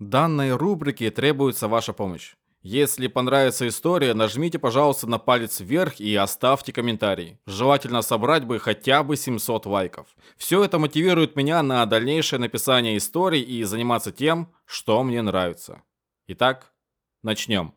Данной рубрике требуется ваша помощь. Если понравится история, нажмите, пожалуйста, на палец вверх и оставьте комментарий. Желательно собрать бы хотя бы 700 лайков. Все это мотивирует меня на дальнейшее написание историй и заниматься тем, что мне нравится. Итак, начнем.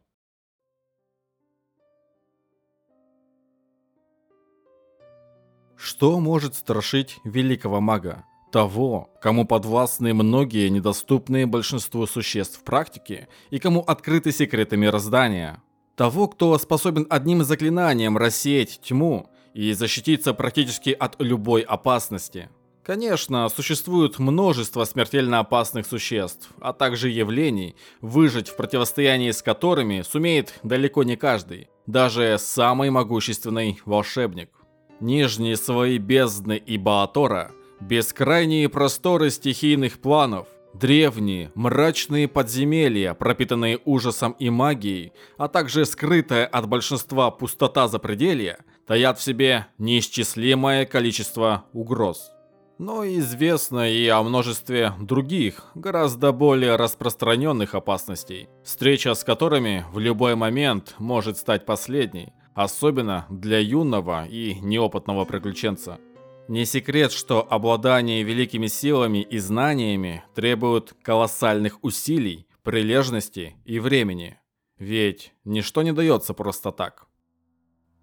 Что может страшить великого мага? Того, кому подвластны многие недоступные большинству существ в практике и кому открыты секреты мироздания. Того, кто способен одним заклинанием рассеять тьму и защититься практически от любой опасности. Конечно, существует множество смертельно опасных существ, а также явлений, выжить в противостоянии с которыми сумеет далеко не каждый, даже самый могущественный волшебник. Нижние свои бездны и Баатора – Бескрайние просторы стихийных планов, древние, мрачные подземелья, пропитанные ужасом и магией, а также скрытая от большинства пустота запределья, таят в себе неисчислимое количество угроз. Но известно и о множестве других, гораздо более распространенных опасностей, встреча с которыми в любой момент может стать последней, особенно для юного и неопытного приключенца. Не секрет, что обладание великими силами и знаниями требует колоссальных усилий, прилежности и времени. Ведь ничто не дается просто так.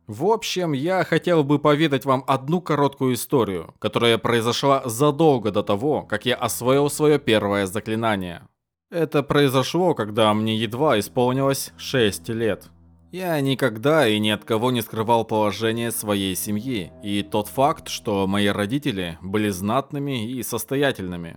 В общем, я хотел бы поведать вам одну короткую историю, которая произошла задолго до того, как я освоил свое первое заклинание. Это произошло, когда мне едва исполнилось 6 лет. Я никогда и ни от кого не скрывал положение своей семьи и тот факт, что мои родители были знатными и состоятельными.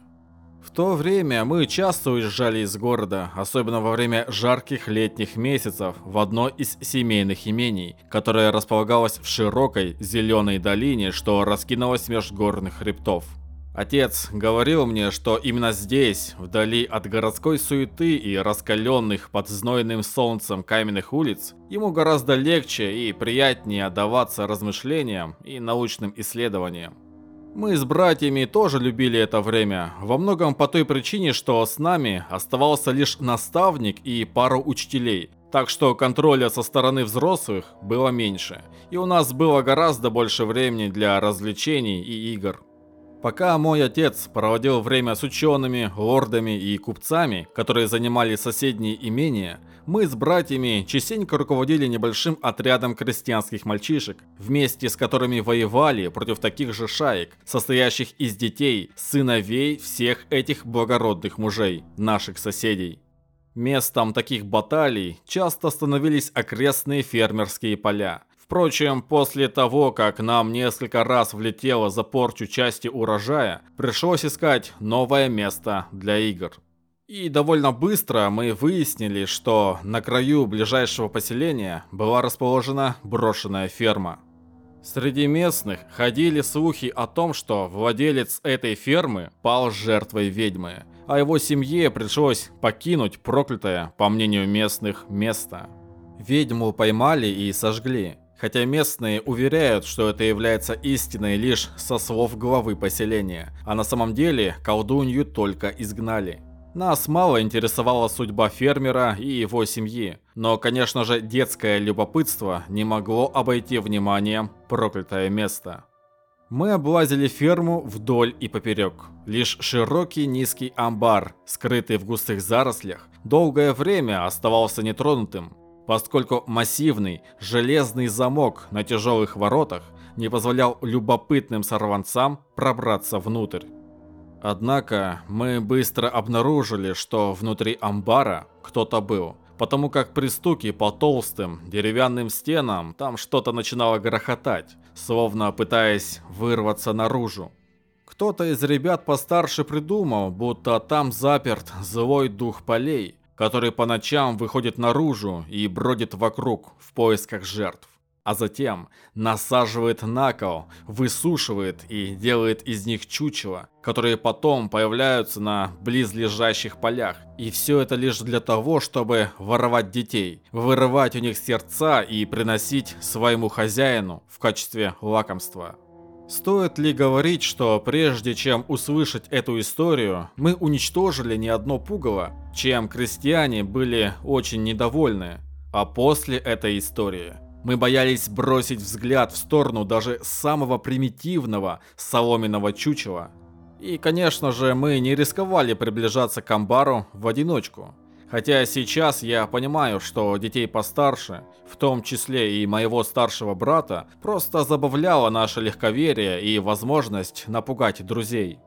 В то время мы часто уезжали из города, особенно во время жарких летних месяцев, в одно из семейных имений, которое располагалось в широкой зеленой долине, что раскинулось меж горных хребтов. Отец говорил мне, что именно здесь, вдали от городской суеты и раскаленных под знойным солнцем каменных улиц, ему гораздо легче и приятнее отдаваться размышлениям и научным исследованиям. Мы с братьями тоже любили это время, во многом по той причине, что с нами оставался лишь наставник и пару учителей, так что контроля со стороны взрослых было меньше, и у нас было гораздо больше времени для развлечений и игр. Пока мой отец проводил время с учеными, лордами и купцами, которые занимали соседние имения, мы с братьями частенько руководили небольшим отрядом крестьянских мальчишек, вместе с которыми воевали против таких же шаек, состоящих из детей, сыновей всех этих благородных мужей, наших соседей. Местом таких баталий часто становились окрестные фермерские поля, Впрочем, после того, как нам несколько раз влетело за порчу части урожая, пришлось искать новое место для игр. И довольно быстро мы выяснили, что на краю ближайшего поселения была расположена брошенная ферма. Среди местных ходили слухи о том, что владелец этой фермы пал жертвой ведьмы, а его семье пришлось покинуть проклятое, по мнению местных, место. Ведьму поймали и сожгли, Хотя местные уверяют, что это является истиной лишь со слов главы поселения, а на самом деле колдунью только изгнали. Нас мало интересовала судьба фермера и его семьи, но, конечно же, детское любопытство не могло обойти вниманием проклятое место. Мы облазили ферму вдоль и поперек. Лишь широкий низкий амбар, скрытый в густых зарослях, долгое время оставался нетронутым, поскольку массивный железный замок на тяжелых воротах не позволял любопытным сорванцам пробраться внутрь. Однако мы быстро обнаружили, что внутри амбара кто-то был, потому как при стуке по толстым деревянным стенам там что-то начинало грохотать, словно пытаясь вырваться наружу. Кто-то из ребят постарше придумал, будто там заперт злой дух полей, который по ночам выходит наружу и бродит вокруг в поисках жертв, а затем насаживает на кол, высушивает и делает из них чучело, которые потом появляются на близлежащих полях. И все это лишь для того, чтобы воровать детей, вырывать у них сердца и приносить своему хозяину в качестве лакомства. Стоит ли говорить, что прежде чем услышать эту историю, мы уничтожили не одно пугало, чем крестьяне были очень недовольны. А после этой истории мы боялись бросить взгляд в сторону даже самого примитивного соломенного чучела. И, конечно же, мы не рисковали приближаться к амбару в одиночку. Хотя сейчас я понимаю, что детей постарше, в том числе и моего старшего брата, просто забавляло наше легковерие и возможность напугать друзей.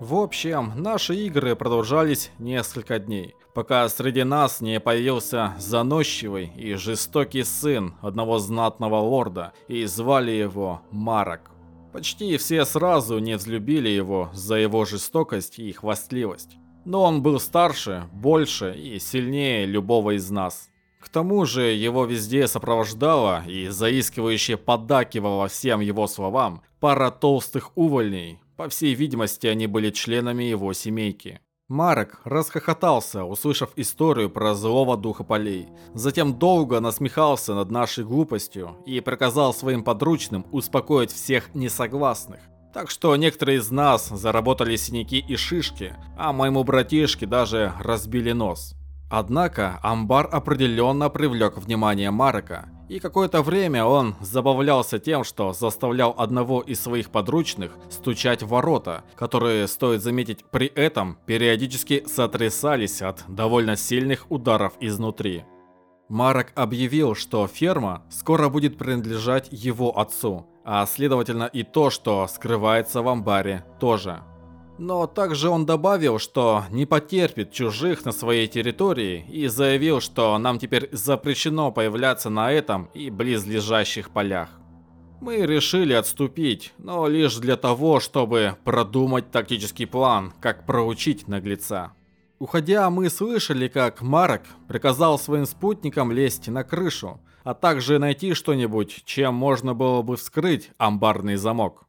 В общем, наши игры продолжались несколько дней, пока среди нас не появился заносчивый и жестокий сын одного знатного лорда, и звали его Марок. Почти все сразу не взлюбили его за его жестокость и хвастливость. Но он был старше, больше и сильнее любого из нас. К тому же его везде сопровождала и заискивающе поддакивала всем его словам пара толстых увольней. По всей видимости, они были членами его семейки. Марок расхохотался, услышав историю про злого духа полей. Затем долго насмехался над нашей глупостью и приказал своим подручным успокоить всех несогласных. Так что некоторые из нас заработали синяки и шишки, а моему братишке даже разбили нос. Однако амбар определенно привлек внимание Марка, и какое-то время он забавлялся тем, что заставлял одного из своих подручных стучать в ворота, которые, стоит заметить, при этом периодически сотрясались от довольно сильных ударов изнутри. Марок объявил, что ферма скоро будет принадлежать его отцу, а следовательно и то, что скрывается в амбаре, тоже. Но также он добавил, что не потерпит чужих на своей территории и заявил, что нам теперь запрещено появляться на этом и близлежащих полях. Мы решили отступить, но лишь для того, чтобы продумать тактический план, как проучить наглеца. Уходя, мы слышали, как Марок приказал своим спутникам лезть на крышу, а также найти что-нибудь, чем можно было бы вскрыть амбарный замок.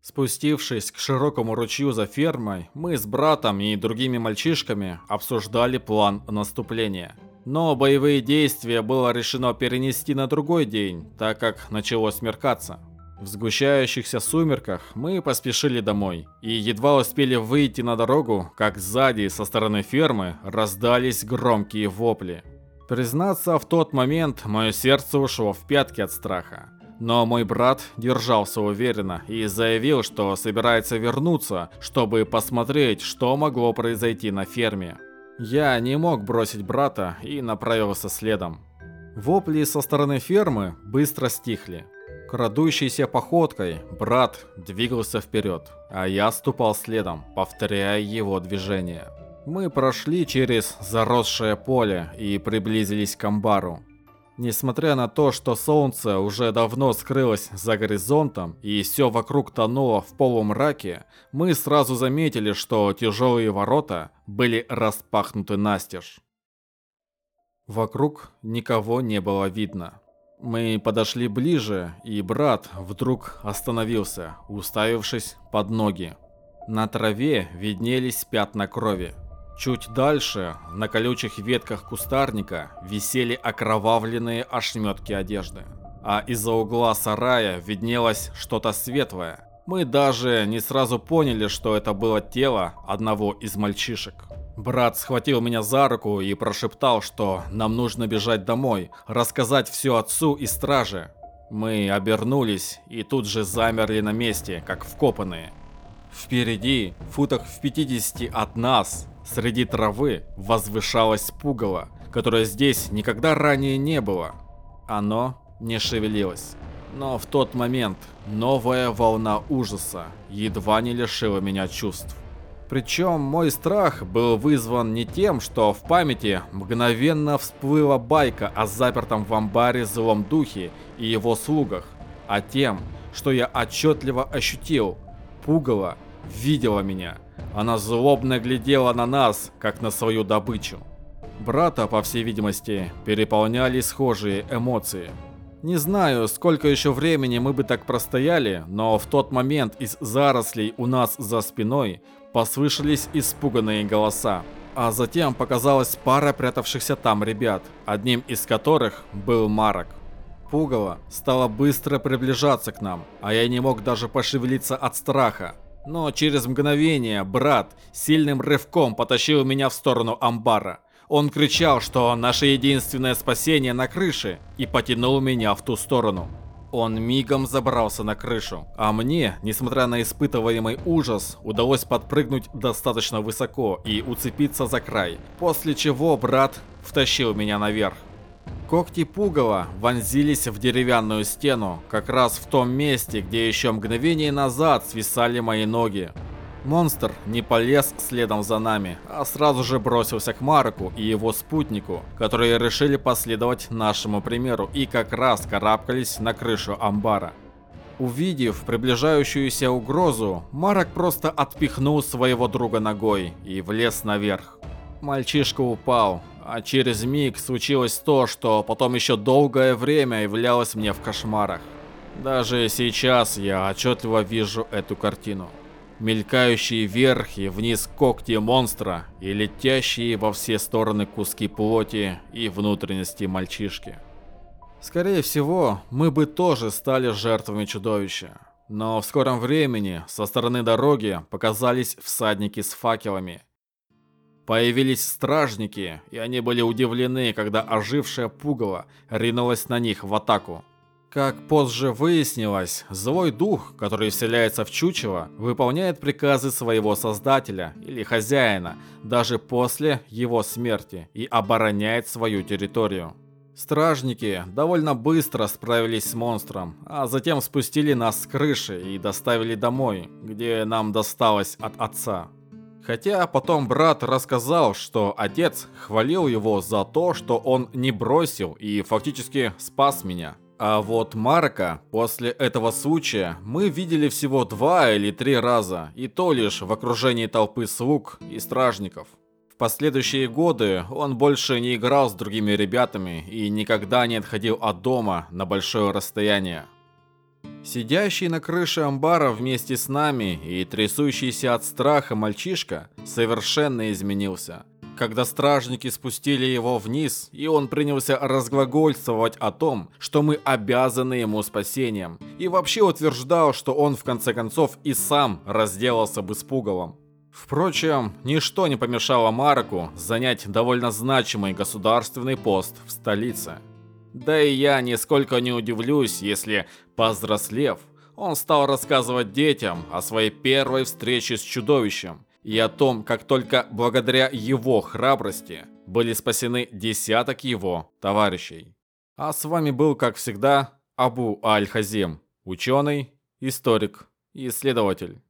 Спустившись к широкому ручью за фермой, мы с братом и другими мальчишками обсуждали план наступления. Но боевые действия было решено перенести на другой день, так как начало смеркаться. В сгущающихся сумерках мы поспешили домой и едва успели выйти на дорогу, как сзади со стороны фермы раздались громкие вопли. Признаться, в тот момент мое сердце ушло в пятки от страха. Но мой брат держался уверенно и заявил, что собирается вернуться, чтобы посмотреть, что могло произойти на ферме. Я не мог бросить брата и направился следом. Вопли со стороны фермы быстро стихли. Крадущейся походкой брат двигался вперед, а я ступал следом, повторяя его движения. Мы прошли через заросшее поле и приблизились к амбару. Несмотря на то, что солнце уже давно скрылось за горизонтом и все вокруг тонуло в полумраке, мы сразу заметили, что тяжелые ворота были распахнуты настежь. Вокруг никого не было видно. Мы подошли ближе, и брат вдруг остановился, уставившись под ноги. На траве виднелись пятна крови. Чуть дальше, на колючих ветках кустарника, висели окровавленные ошметки одежды. А из-за угла сарая виднелось что-то светлое. Мы даже не сразу поняли, что это было тело одного из мальчишек. Брат схватил меня за руку и прошептал, что нам нужно бежать домой, рассказать все отцу и страже. Мы обернулись и тут же замерли на месте, как вкопанные. Впереди, в футах в 50 от нас, среди травы возвышалось пугало, которое здесь никогда ранее не было. Оно не шевелилось. Но в тот момент новая волна ужаса едва не лишила меня чувств. Причем мой страх был вызван не тем, что в памяти мгновенно всплыла байка о запертом в амбаре злом духе и его слугах, а тем, что я отчетливо ощутил, пугало видела меня. Она злобно глядела на нас, как на свою добычу. Брата, по всей видимости, переполняли схожие эмоции. Не знаю, сколько еще времени мы бы так простояли, но в тот момент из зарослей у нас за спиной Послышались испуганные голоса. А затем показалась пара прятавшихся там ребят, одним из которых был Марок. Пугало стало быстро приближаться к нам, а я не мог даже пошевелиться от страха. Но через мгновение брат сильным рывком потащил меня в сторону амбара. Он кричал, что наше единственное спасение на крыше, и потянул меня в ту сторону. Он мигом забрался на крышу, а мне, несмотря на испытываемый ужас, удалось подпрыгнуть достаточно высоко и уцепиться за край, после чего брат втащил меня наверх. Когти пугала вонзились в деревянную стену, как раз в том месте, где еще мгновение назад свисали мои ноги. Монстр не полез следом за нами, а сразу же бросился к Марку и его спутнику, которые решили последовать нашему примеру и как раз карабкались на крышу амбара. Увидев приближающуюся угрозу, Марок просто отпихнул своего друга ногой и влез наверх. Мальчишка упал, а через миг случилось то, что потом еще долгое время являлось мне в кошмарах. Даже сейчас я отчетливо вижу эту картину мелькающие вверх и вниз когти монстра и летящие во все стороны куски плоти и внутренности мальчишки. Скорее всего, мы бы тоже стали жертвами чудовища. Но в скором времени со стороны дороги показались всадники с факелами. Появились стражники, и они были удивлены, когда ожившая пугало ринулась на них в атаку. Как позже выяснилось, злой дух, который вселяется в чучело, выполняет приказы своего создателя или хозяина даже после его смерти и обороняет свою территорию. Стражники довольно быстро справились с монстром, а затем спустили нас с крыши и доставили домой, где нам досталось от отца. Хотя потом брат рассказал, что отец хвалил его за то, что он не бросил и фактически спас меня. А вот Марка после этого случая мы видели всего два или три раза, и то лишь в окружении толпы слуг и стражников. В последующие годы он больше не играл с другими ребятами и никогда не отходил от дома на большое расстояние. Сидящий на крыше амбара вместе с нами и трясущийся от страха мальчишка совершенно изменился – когда стражники спустили его вниз, и он принялся разглагольствовать о том, что мы обязаны ему спасением, и вообще утверждал, что он в конце концов и сам разделался бы с пугалом. Впрочем, ничто не помешало Марку занять довольно значимый государственный пост в столице. Да и я нисколько не удивлюсь, если, повзрослев, он стал рассказывать детям о своей первой встрече с чудовищем, и о том, как только благодаря его храбрости были спасены десяток его товарищей. А с вами был, как всегда, Абу Аль-Хазем, ученый, историк и исследователь.